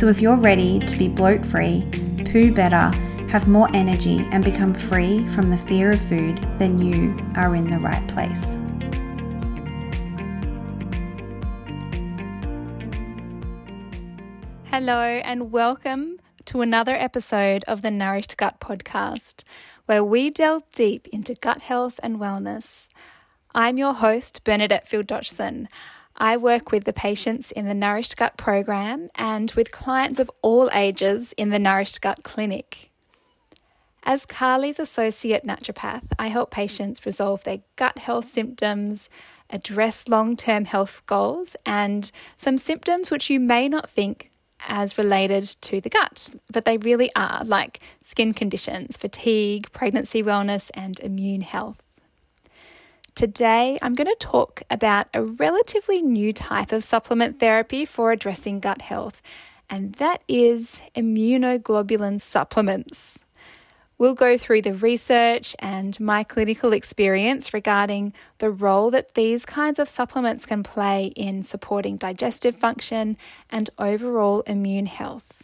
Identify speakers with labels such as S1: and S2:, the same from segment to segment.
S1: So if you're ready to be bloat free, poo better, have more energy, and become free from the fear of food, then you are in the right place.
S2: Hello, and welcome to another episode of the Nourished Gut podcast, where we delve deep into gut health and wellness. I'm your host, Bernadette Field Dodgson. I work with the patients in the Nourished Gut program and with clients of all ages in the Nourished Gut clinic. As Karly's associate naturopath, I help patients resolve their gut health symptoms, address long term health goals, and some symptoms which you may not think as related to the gut, but they really are, like skin conditions, fatigue, pregnancy wellness, and immune health. Today, I'm going to talk about a relatively new type of supplement therapy for addressing gut health, and that is immunoglobulin supplements. We'll go through the research and my clinical experience regarding the role that these kinds of supplements can play in supporting digestive function and overall immune health.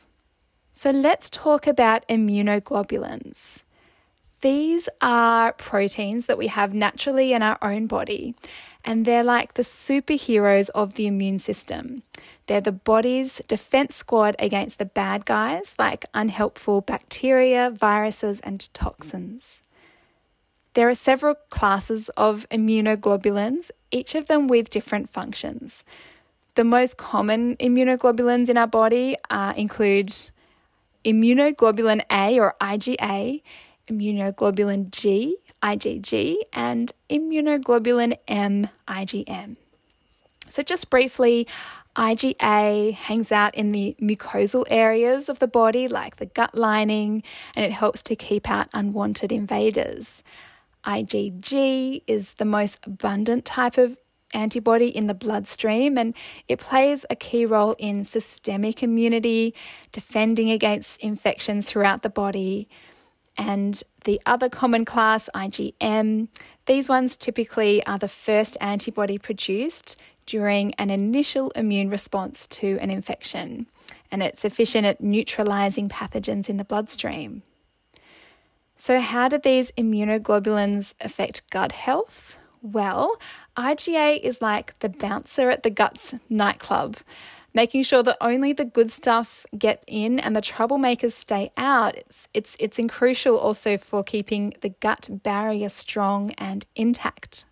S2: So, let's talk about immunoglobulins. These are proteins that we have naturally in our own body, and they're like the superheroes of the immune system. They're the body's defense squad against the bad guys like unhelpful bacteria, viruses, and toxins. There are several classes of immunoglobulins, each of them with different functions. The most common immunoglobulins in our body uh, include immunoglobulin A or IgA, immunoglobulin G, IgG, and immunoglobulin M, IgM. So, just briefly, IgA hangs out in the mucosal areas of the body, like the gut lining, and it helps to keep out unwanted invaders. IgG is the most abundant type of antibody in the bloodstream, and it plays a key role in systemic immunity, defending against infections throughout the body, and the other common class, IgM, these ones typically are the first antibody produced during an initial immune response to an infection, and it's efficient at neutralizing pathogens in the bloodstream. So, how do these immunoglobulins affect gut health? Well, IgA is like the bouncer at the guts nightclub making sure that only the good stuff get in and the troublemakers stay out. It's it's it's crucial also for keeping the gut barrier strong and intact.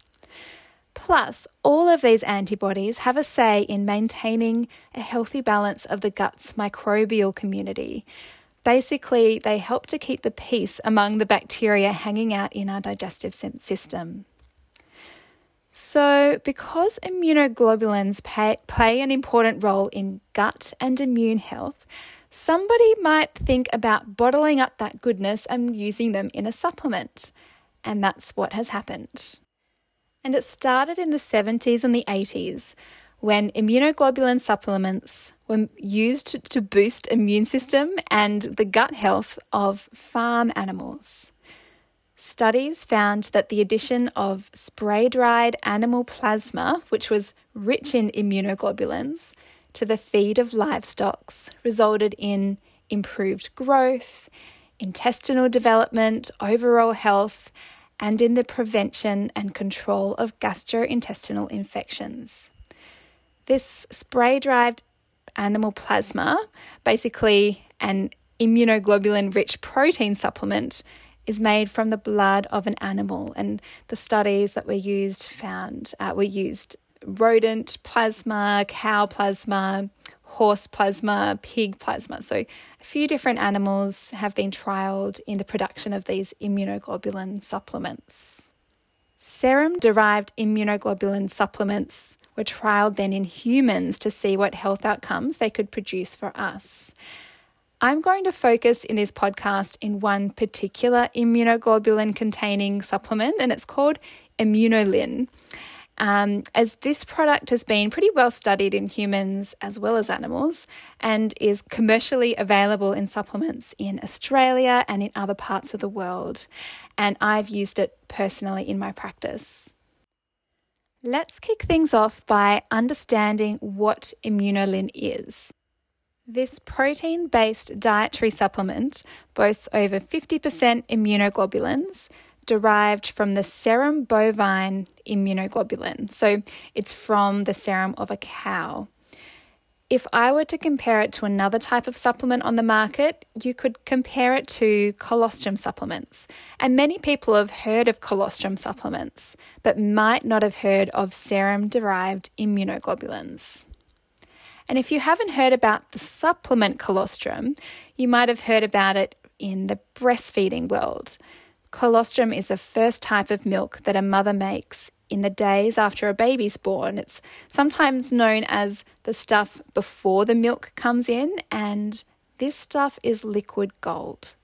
S2: Plus, all of these antibodies have a say in maintaining a healthy balance of the gut's microbial community. Basically, they help to keep the peace among the bacteria hanging out in our digestive system. So, because immunoglobulins pay, play an important role in gut and immune health, somebody might think about bottling up that goodness and using them in a supplement. And that's what has happened. And it started in the 70s and the 80s when immunoglobulin supplements were used to boost immune system and the gut health of farm animals. Studies found that the addition of spray dried animal plasma, which was rich in immunoglobulins, to the feed of livestock resulted in improved growth, intestinal development, overall health, and in the prevention and control of gastrointestinal infections. This spray dried animal plasma, basically an immunoglobulin rich protein supplement, is made from the blood of an animal, and the studies that were used found uh, were used rodent plasma, cow plasma, horse plasma, pig plasma. So, a few different animals have been trialled in the production of these immunoglobulin supplements. Serum derived immunoglobulin supplements were trialled then in humans to see what health outcomes they could produce for us. I'm going to focus in this podcast in one particular immunoglobulin containing supplement, and it's called Immunolin. Um, as this product has been pretty well studied in humans as well as animals and is commercially available in supplements in Australia and in other parts of the world. And I've used it personally in my practice. Let's kick things off by understanding what Immunolin is. This protein based dietary supplement boasts over 50% immunoglobulins derived from the serum bovine immunoglobulin. So it's from the serum of a cow. If I were to compare it to another type of supplement on the market, you could compare it to colostrum supplements. And many people have heard of colostrum supplements, but might not have heard of serum derived immunoglobulins. And if you haven't heard about the supplement colostrum, you might have heard about it in the breastfeeding world. Colostrum is the first type of milk that a mother makes in the days after a baby's born. It's sometimes known as the stuff before the milk comes in, and this stuff is liquid gold.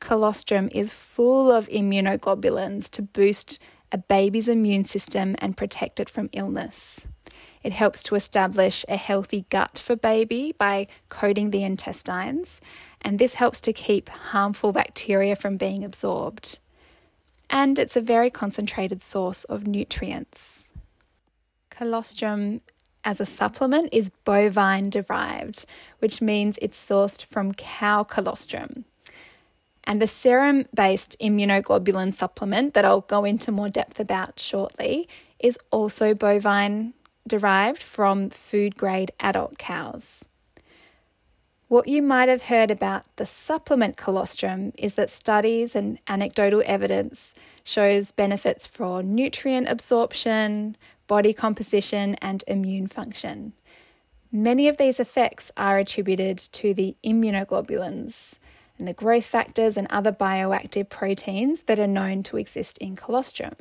S2: Colostrum is full of immunoglobulins to boost a baby's immune system and protect it from illness. It helps to establish a healthy gut for baby by coating the intestines, and this helps to keep harmful bacteria from being absorbed and it's a very concentrated source of nutrients. Colostrum as a supplement is bovine derived, which means it's sourced from cow colostrum. And the serum based immunoglobulin supplement that I'll go into more depth about shortly is also bovine derived from food grade adult cows. What you might have heard about the supplement colostrum is that studies and anecdotal evidence shows benefits for nutrient absorption, body composition, and immune function. Many of these effects are attributed to the immunoglobulins and the growth factors and other bioactive proteins that are known to exist in colostrum.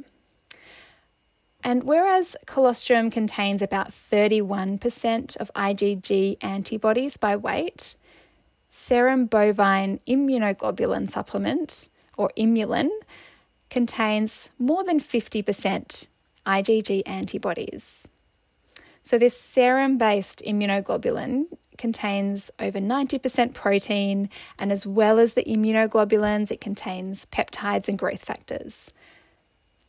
S2: And whereas colostrum contains about 31% of IgG antibodies by weight, serum bovine immunoglobulin supplement, or Imulin, contains more than 50% IgG antibodies. So, this serum based immunoglobulin contains over 90% protein, and as well as the immunoglobulins, it contains peptides and growth factors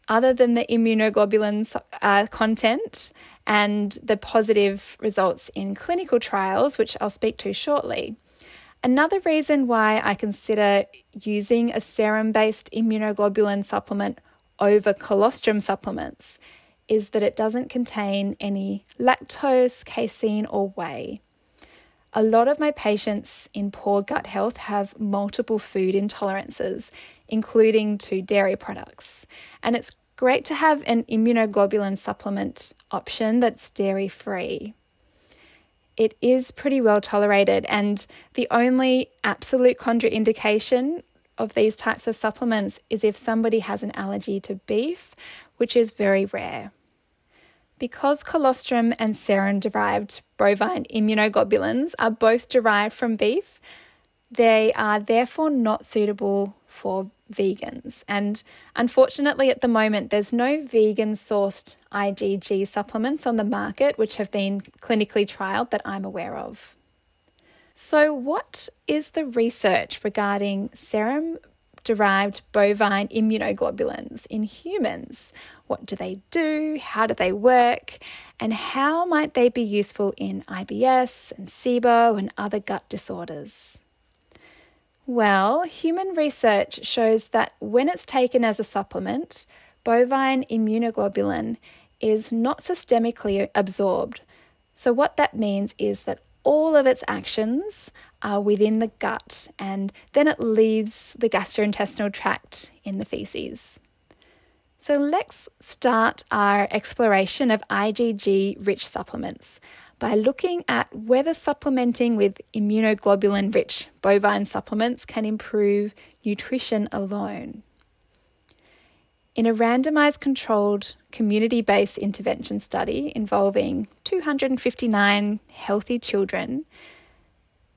S2: other than the immunoglobulins uh, content and the positive results in clinical trials, which I'll speak to shortly. Another reason why I consider using a serum based immunoglobulin supplement over colostrum supplements is that it doesn't contain any lactose, casein, or whey. A lot of my patients in poor gut health have multiple food intolerances, including to dairy products. And it's great to have an immunoglobulin supplement option that's dairy free. It is pretty well tolerated, and the only absolute contraindication of these types of supplements is if somebody has an allergy to beef, which is very rare. Because colostrum and serum derived bovine immunoglobulins are both derived from beef, they are therefore not suitable for vegans. And unfortunately, at the moment, there's no vegan sourced IgG supplements on the market which have been clinically trialed that I'm aware of. So, what is the research regarding serum derived bovine immunoglobulins in humans. What do they do? How do they work? And how might they be useful in IBS and SIBO and other gut disorders? Well, human research shows that when it's taken as a supplement, bovine immunoglobulin is not systemically absorbed. So, what that means is that all of its actions are within the gut and then it leaves the gastrointestinal tract in the feces. So let's start our exploration of IgG rich supplements by looking at whether supplementing with immunoglobulin rich bovine supplements can improve nutrition alone. In a randomized controlled community based intervention study involving 259 healthy children,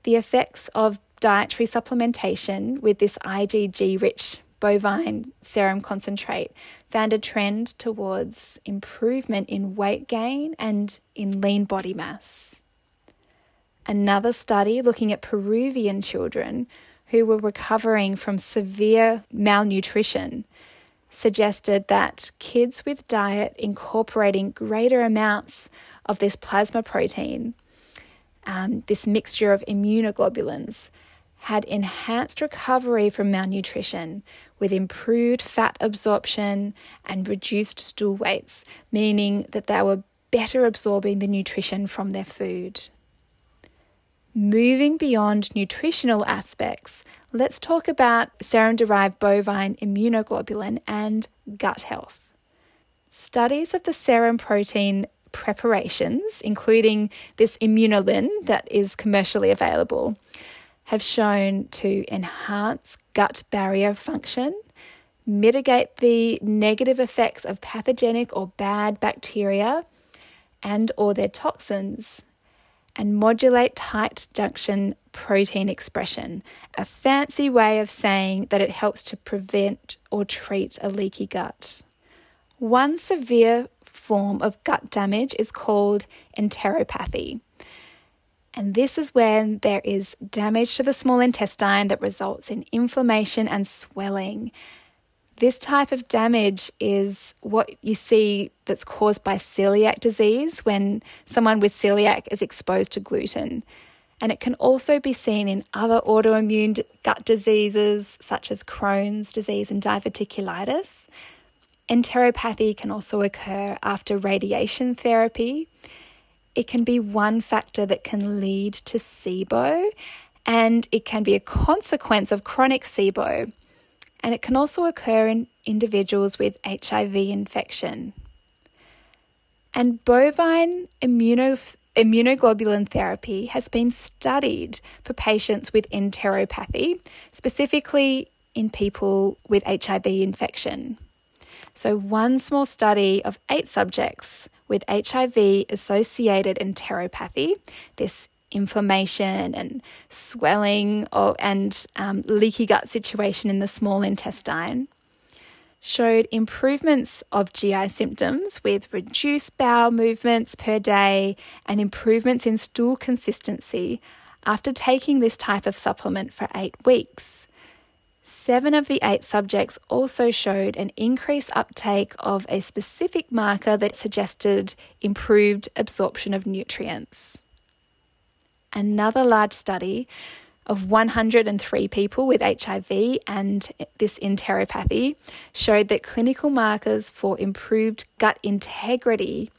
S2: the effects of dietary supplementation with this IgG rich bovine serum concentrate found a trend towards improvement in weight gain and in lean body mass. Another study looking at Peruvian children who were recovering from severe malnutrition suggested that kids with diet incorporating greater amounts of this plasma protein, um, this mixture of immunoglobulins, had enhanced recovery from malnutrition with improved fat absorption and reduced stool weights, meaning that they were better absorbing the nutrition from their food. Moving beyond nutritional aspects, let's talk about serum derived bovine immunoglobulin and gut health. Studies of the serum protein preparations, including this immunolin that is commercially available, have shown to enhance gut barrier function, mitigate the negative effects of pathogenic or bad bacteria and or their toxins and modulate tight junction protein expression, a fancy way of saying that it helps to prevent or treat a leaky gut. One severe form of gut damage is called enteropathy. And this is when there is damage to the small intestine that results in inflammation and swelling. This type of damage is what you see that's caused by celiac disease when someone with celiac is exposed to gluten. And it can also be seen in other autoimmune gut diseases such as Crohn's disease and diverticulitis. Enteropathy can also occur after radiation therapy it can be one factor that can lead to SIBO, and it can be a consequence of chronic SIBO. And it can also occur in individuals with HIV infection. And bovine immuno, immunoglobulin therapy has been studied for patients with enteropathy, specifically in people with HIV infection. So, one small study of eight subjects with HIV associated enteropathy, this inflammation and swelling or, and um, leaky gut situation in the small intestine, showed improvements of GI symptoms with reduced bowel movements per day and improvements in stool consistency after taking this type of supplement for eight weeks. Seven of the eight subjects also showed an increased uptake of a specific marker that suggested improved absorption of nutrients. Another large study of 103 people with HIV and this enteropathy showed that clinical markers for improved gut integrity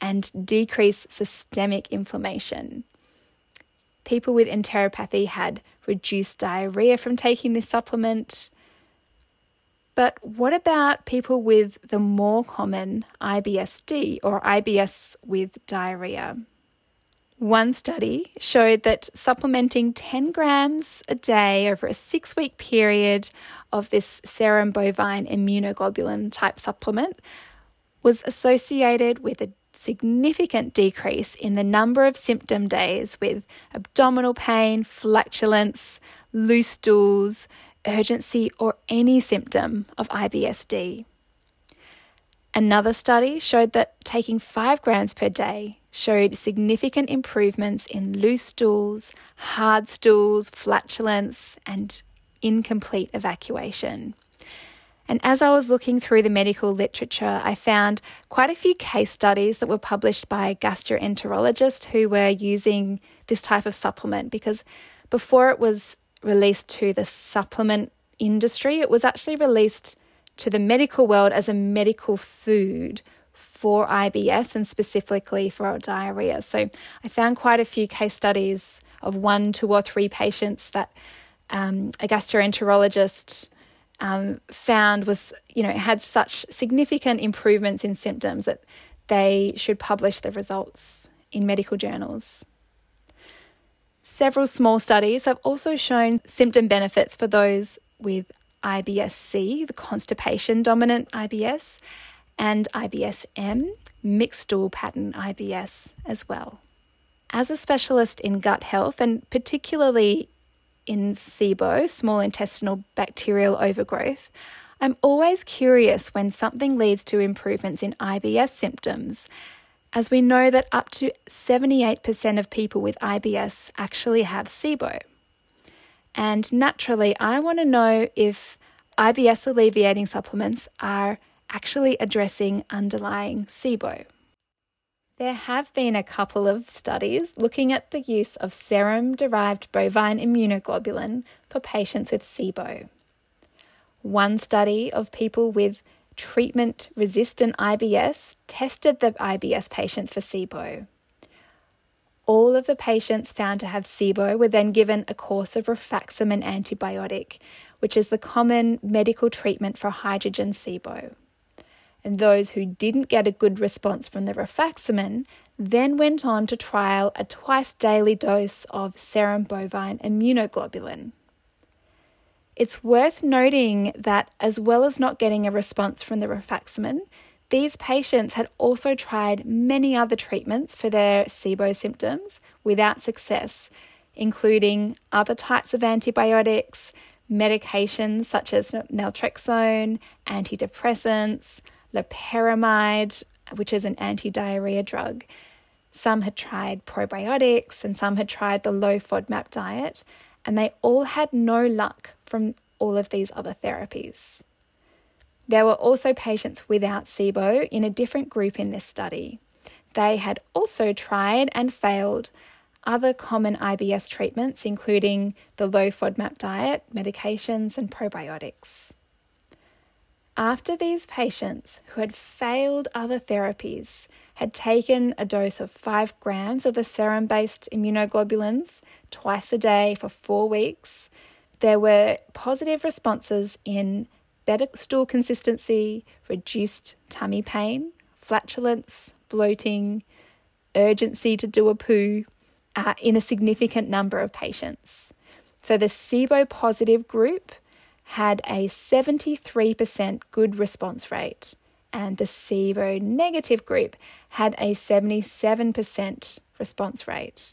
S2: and decreased systemic inflammation. People with enteropathy had reduced diarrhea from taking this supplement. But what about people with the more common IBSD or IBS with diarrhea? One study showed that supplementing 10 grams a day over a six week period of this serum bovine immunoglobulin type supplement was associated with a significant decrease in the number of symptom days with abdominal pain, flatulence, loose stools, urgency, or any symptom of IBSD. Another study showed that taking 5 grams per day showed significant improvements in loose stools, hard stools, flatulence, and incomplete evacuation. And as I was looking through the medical literature, I found quite a few case studies that were published by gastroenterologists who were using this type of supplement because before it was released to the supplement industry, it was actually released to the medical world as a medical food for IBS and specifically for diarrhea. So I found quite a few case studies of one, two, or three patients that um, a gastroenterologist um, found was, you know, had such significant improvements in symptoms that they should publish the results in medical journals. Several small studies have also shown symptom benefits for those with IBS-C, the constipation dominant IBS, and IBS-M, mixed stool pattern IBS as well. As a specialist in gut health and particularly in SIBO, small intestinal bacterial overgrowth, I'm always curious when something leads to improvements in IBS symptoms, as we know that up to 78% of people with IBS actually have SIBO. And naturally, I want to know if IBS alleviating supplements are actually addressing underlying SIBO. There have been a couple of studies looking at the use of serum derived bovine immunoglobulin for patients with SIBO. One study of people with treatment resistant IBS tested the IBS patients for SIBO. All of the patients found to have SIBO were then given a course of rifaximin antibiotic, which is the common medical treatment for hydrogen SIBO. And those who didn't get a good response from the rifaximin then went on to trial a twice daily dose of serum bovine immunoglobulin. It's worth noting that, as well as not getting a response from the rifaximin, these patients had also tried many other treatments for their SIBO symptoms without success, including other types of antibiotics, medications such as naltrexone, antidepressants, loperamide, which is an anti diarrhea drug. Some had tried probiotics and some had tried the low FODMAP diet, and they all had no luck from all of these other therapies. There were also patients without SIBO in a different group in this study. They had also tried and failed other common IBS treatments, including the low FODMAP diet, medications, and probiotics. After these patients who had failed other therapies had taken a dose of 5 grams of the serum based immunoglobulins twice a day for four weeks, there were positive responses in better stool consistency, reduced tummy pain, flatulence, bloating, urgency to do a poo uh, in a significant number of patients. So the SIBO positive group had a 73% good response rate, and the SIBO negative group had a 77% response rate.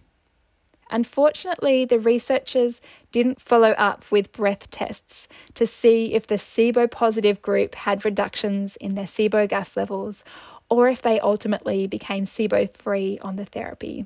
S2: Unfortunately, the researchers didn't follow up with breath tests to see if the SIBO positive group had reductions in their SIBO gas levels or if they ultimately became SIBO free on the therapy.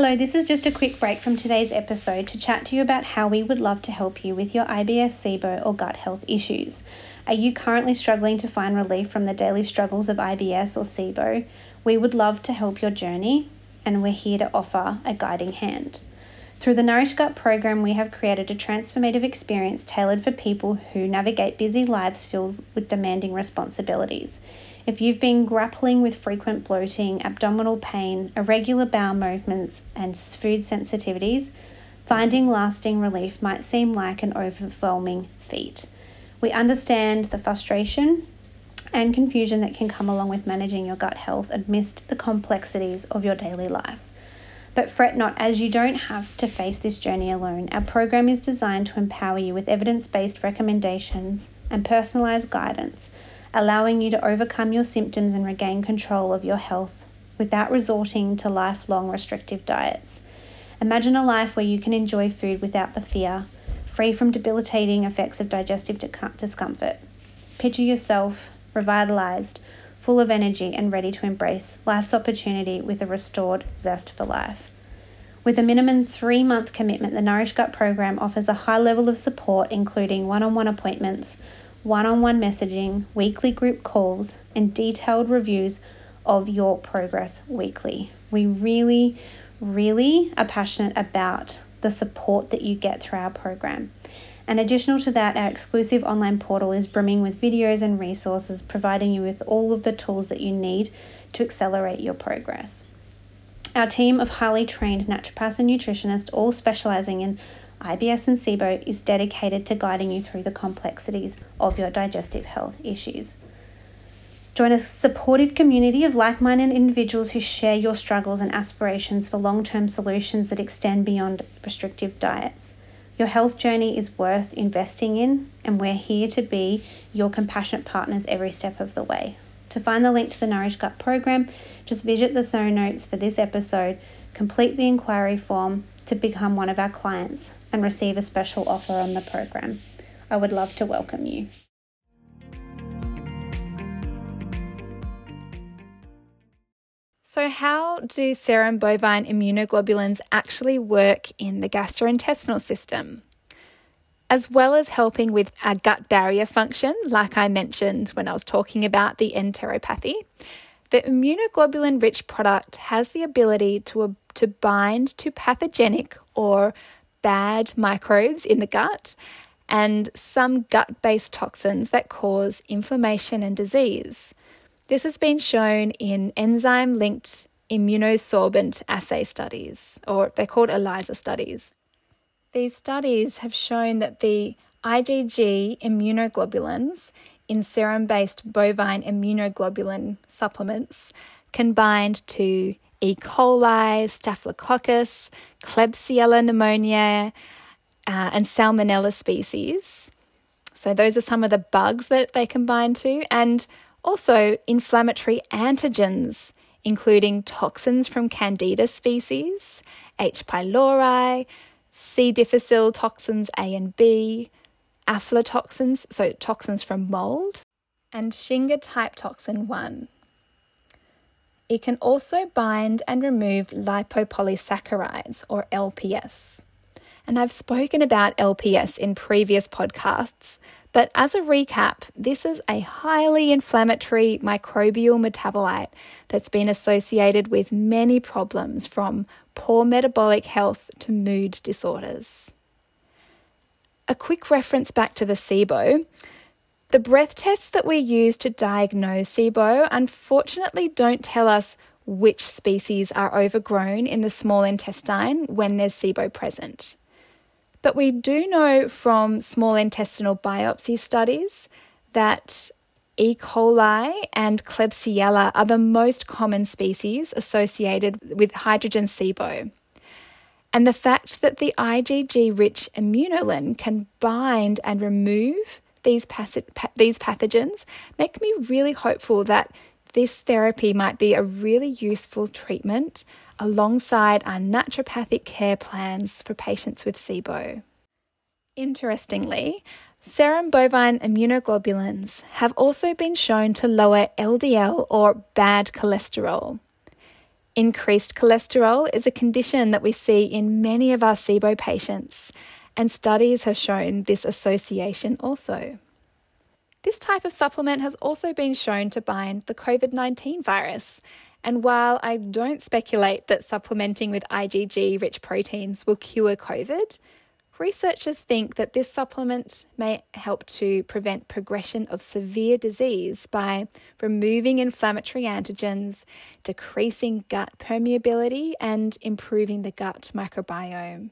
S1: Hello, this is just a quick break from today's episode to chat to you about how we would love to help you with your IBS, SIBO, or gut health issues. Are you currently struggling to find relief from the daily struggles of IBS or SIBO? We would love to help your journey, and we're here to offer a guiding hand. Through the Nourished Gut program, we have created a transformative experience tailored for people who navigate busy lives filled with demanding responsibilities. If you've been grappling with frequent bloating, abdominal pain, irregular bowel movements, and food sensitivities, finding lasting relief might seem like an overwhelming feat. We understand the frustration and confusion that can come along with managing your gut health amidst the complexities of your daily life. But fret not, as you don't have to face this journey alone. Our program is designed to empower you with evidence based recommendations and personalized guidance allowing you to overcome your symptoms and regain control of your health without resorting to lifelong restrictive diets. Imagine a life where you can enjoy food without the fear, free from debilitating effects of digestive discomfort. Picture yourself revitalized, full of energy, and ready to embrace life's opportunity with a restored zest for life. With a minimum three month commitment, the Nourished Gut program offers a high level of support, including one on one appointments one on one messaging, weekly group calls, and detailed reviews of your progress weekly. We really, really are passionate about the support that you get through our program. And additional to that, our exclusive online portal is brimming with videos and resources, providing you with all of the tools that you need to accelerate your progress. Our team of highly trained naturopaths and nutritionists, all specializing in IBS and SIBO is dedicated to guiding you through the complexities of your digestive health issues. Join a supportive community of like minded individuals who share your struggles and aspirations for long term solutions that extend beyond restrictive diets. Your health journey is worth investing in, and we're here to be your compassionate partners every step of the way. To find the link to the Nourished Gut program, just visit the show notes for this episode, complete the inquiry form to become one of our clients, and receive a special offer on the program. I would love to welcome you.
S2: So, how do serum bovine immunoglobulins actually work in the gastrointestinal system? As well as helping with our gut barrier function, like I mentioned when I was talking about the enteropathy, the immunoglobulin rich product has the ability to, to bind to pathogenic or bad microbes in the gut and some gut based toxins that cause inflammation and disease. This has been shown in enzyme linked immunosorbent assay studies, or they're called ELISA studies. These studies have shown that the IgG immunoglobulins in serum based bovine immunoglobulin supplements can bind to E. coli, Staphylococcus, Klebsiella pneumoniae, uh, and Salmonella species. So, those are some of the bugs that they can bind to. And also, inflammatory antigens, including toxins from Candida species, H. pylori, C. difficile toxins A and B, aflatoxins, so toxins from mold, and Shiga type toxin 1. It can also bind and remove lipopolysaccharides, or LPS. And I've spoken about LPS in previous podcasts, but as a recap, this is a highly inflammatory microbial metabolite that's been associated with many problems from poor metabolic health to mood disorders. A quick reference back to the SIBO. The breath tests that we use to diagnose SIBO unfortunately don't tell us which species are overgrown in the small intestine when there's SIBO present. But we do know from small intestinal biopsy studies that E. coli and Klebsiella are the most common species associated with hydrogen SIBO. And the fact that the IgG rich immunolin can bind and remove these, these pathogens make me really hopeful that this therapy might be a really useful treatment alongside our naturopathic care plans for patients with SIBO. Interestingly, serum bovine immunoglobulins have also been shown to lower LDL or bad cholesterol. Increased cholesterol is a condition that we see in many of our SIBO patients, and studies have shown this association also. This type of supplement has also been shown to bind the COVID 19 virus, and while I don't speculate that supplementing with IgG rich proteins will cure COVID, researchers think that this supplement may help to prevent progression of severe disease by removing inflammatory antigens, decreasing gut permeability, and improving the gut microbiome.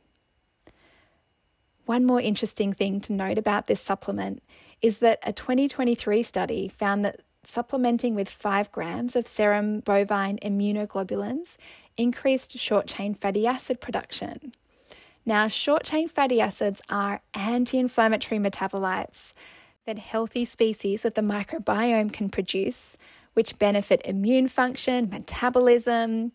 S2: One more interesting thing to note about this supplement is that a 2023 study found that supplementing with 5 grams of serum bovine immunoglobulins increased short chain fatty acid production. Now, short chain fatty acids are anti inflammatory metabolites that healthy species of the microbiome can produce, which benefit immune function, metabolism,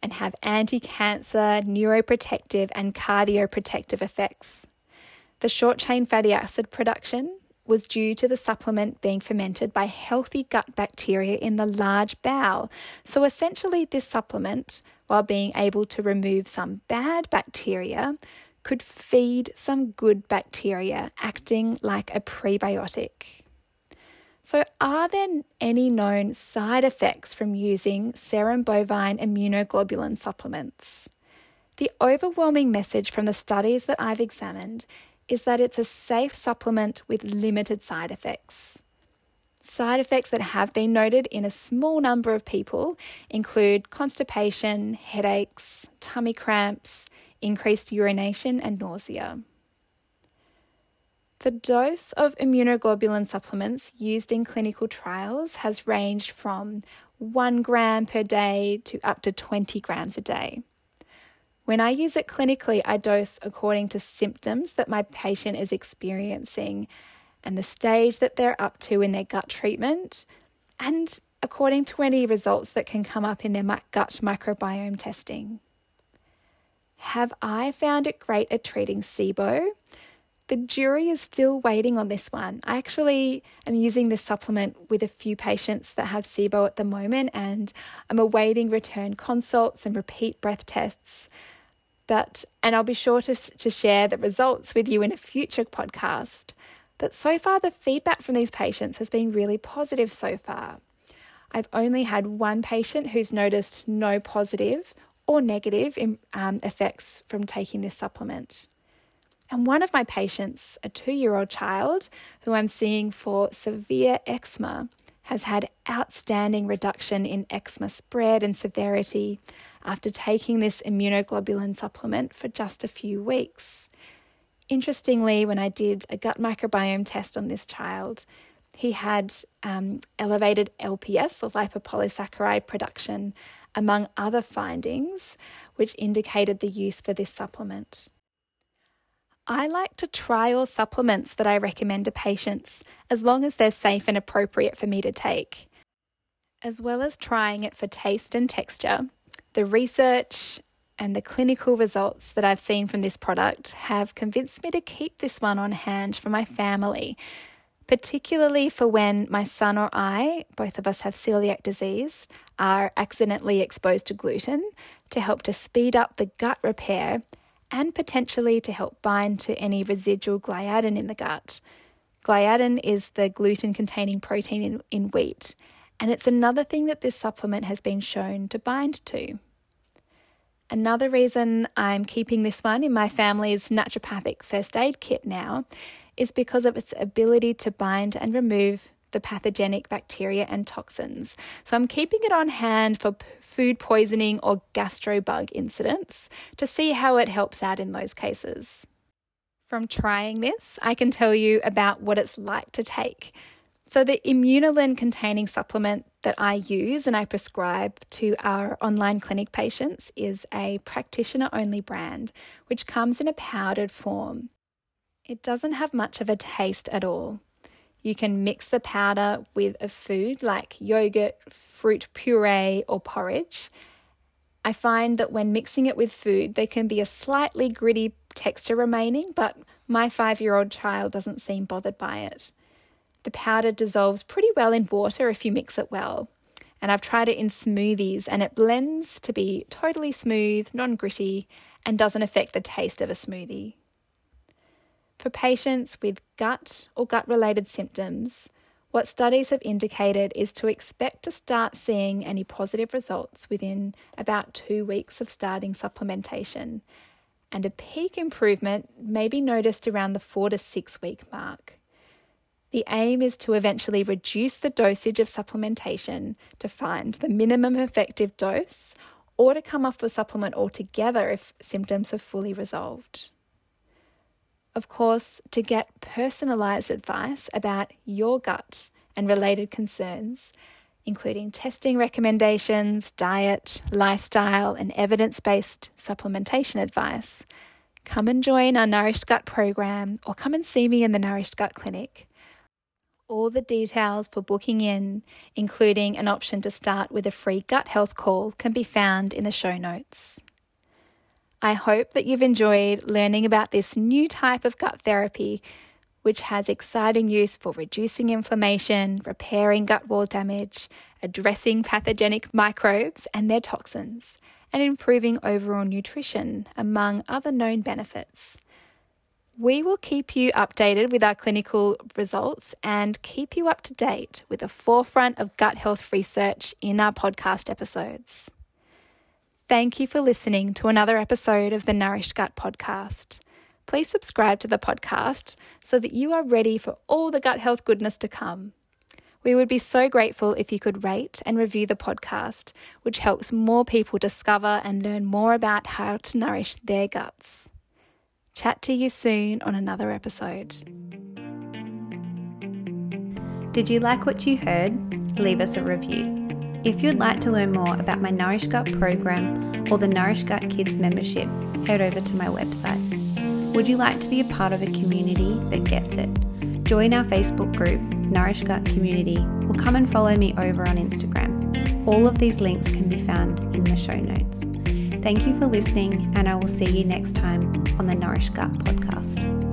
S2: and have anti cancer, neuroprotective, and cardioprotective effects. The short chain fatty acid production was due to the supplement being fermented by healthy gut bacteria in the large bowel. So essentially, this supplement, while being able to remove some bad bacteria, could feed some good bacteria, acting like a prebiotic. So, are there any known side effects from using serum bovine immunoglobulin supplements? The overwhelming message from the studies that I've examined is that it's a safe supplement with limited side effects. Side effects that have been noted in a small number of people include constipation, headaches, tummy cramps, increased urination, and nausea. The dose of immunoglobulin supplements used in clinical trials has ranged from 1 gram per day to up to 20 grams a day. When I use it clinically, I dose according to symptoms that my patient is experiencing and the stage that they're up to in their gut treatment, and according to any results that can come up in their gut microbiome testing. Have I found it great at treating SIBO? The jury is still waiting on this one. I actually am using this supplement with a few patients that have SIBO at the moment, and I'm awaiting return consults and repeat breath tests. But, and I'll be sure to, to share the results with you in a future podcast. But so far, the feedback from these patients has been really positive so far. I've only had one patient who's noticed no positive or negative um, effects from taking this supplement. And one of my patients, a two year old child who I'm seeing for severe eczema, has had outstanding reduction in eczema spread and severity after taking this immunoglobulin supplement for just a few weeks. Interestingly, when I did a gut microbiome test on this child, he had um, elevated LPS or lipopolysaccharide production, among other findings, which indicated the use for this supplement. I like to try all supplements that I recommend to patients as long as they're safe and appropriate for me to take. As well as trying it for taste and texture, the research and the clinical results that I've seen from this product have convinced me to keep this one on hand for my family particularly for when my son or I, both of us have celiac disease, are accidentally exposed to gluten to help to speed up the gut repair and potentially to help bind to any residual gliadin in the gut. Gliadin is the gluten containing protein in, in wheat, and it's another thing that this supplement has been shown to bind to. Another reason I'm keeping this one in my family's naturopathic first aid kit now is because of its ability to bind and remove the pathogenic bacteria and toxins. So I'm keeping it on hand for food poisoning or gastrobug incidents to see how it helps out in those cases. From trying this, I can tell you about what it's like to take. So, the Immunolin containing supplement that I use and I prescribe to our online clinic patients is a practitioner only brand, which comes in a powdered form. It doesn't have much of a taste at all. You can mix the powder with a food like yogurt, fruit puree, or porridge. I find that when mixing it with food, there can be a slightly gritty texture remaining, but my five year old child doesn't seem bothered by it. The powder dissolves pretty well in water if you mix it well. And I've tried it in smoothies and it blends to be totally smooth, non gritty, and doesn't affect the taste of a smoothie. For patients with gut or gut related symptoms, what studies have indicated is to expect to start seeing any positive results within about two weeks of starting supplementation, and a peak improvement may be noticed around the four to six week mark. The aim is to eventually reduce the dosage of supplementation to find the minimum effective dose or to come off the supplement altogether if symptoms have fully resolved of course, to get personalised advice about your gut and related concerns, including testing recommendations, diet, lifestyle, and evidence based supplementation advice, come and join our Nourished Gut program or come and see me in the Nourished Gut Clinic. All the details for booking in, including an option to start with a free gut health call, can be found in the show notes. I hope that you've enjoyed learning about this new type of gut therapy, which has exciting use for reducing inflammation, repairing gut wall damage, addressing pathogenic microbes and their toxins, and improving overall nutrition, among other known benefits. We will keep you updated with our clinical results and keep you up to date with the forefront of gut health research in our podcast episodes. Thank you for listening to another episode of the Nourished Gut podcast. Please subscribe to the podcast so that you are ready for all the gut health goodness to come. We would be so grateful if you could rate and review the podcast, which helps more people discover and learn more about how to nourish their guts. Chat to you soon on another episode.
S3: Did you like what you heard? Leave us a review. If you'd like to learn more about my Nourished Gut program or the Nourished Gut Kids membership, head over to my website. Would you like to be a part of a community that gets it? Join our Facebook group, Nourished Gut Community, or come and follow me over on Instagram. All of these links can be found in the show notes. Thank you for listening, and I will see you next time on the Nourished Gut podcast.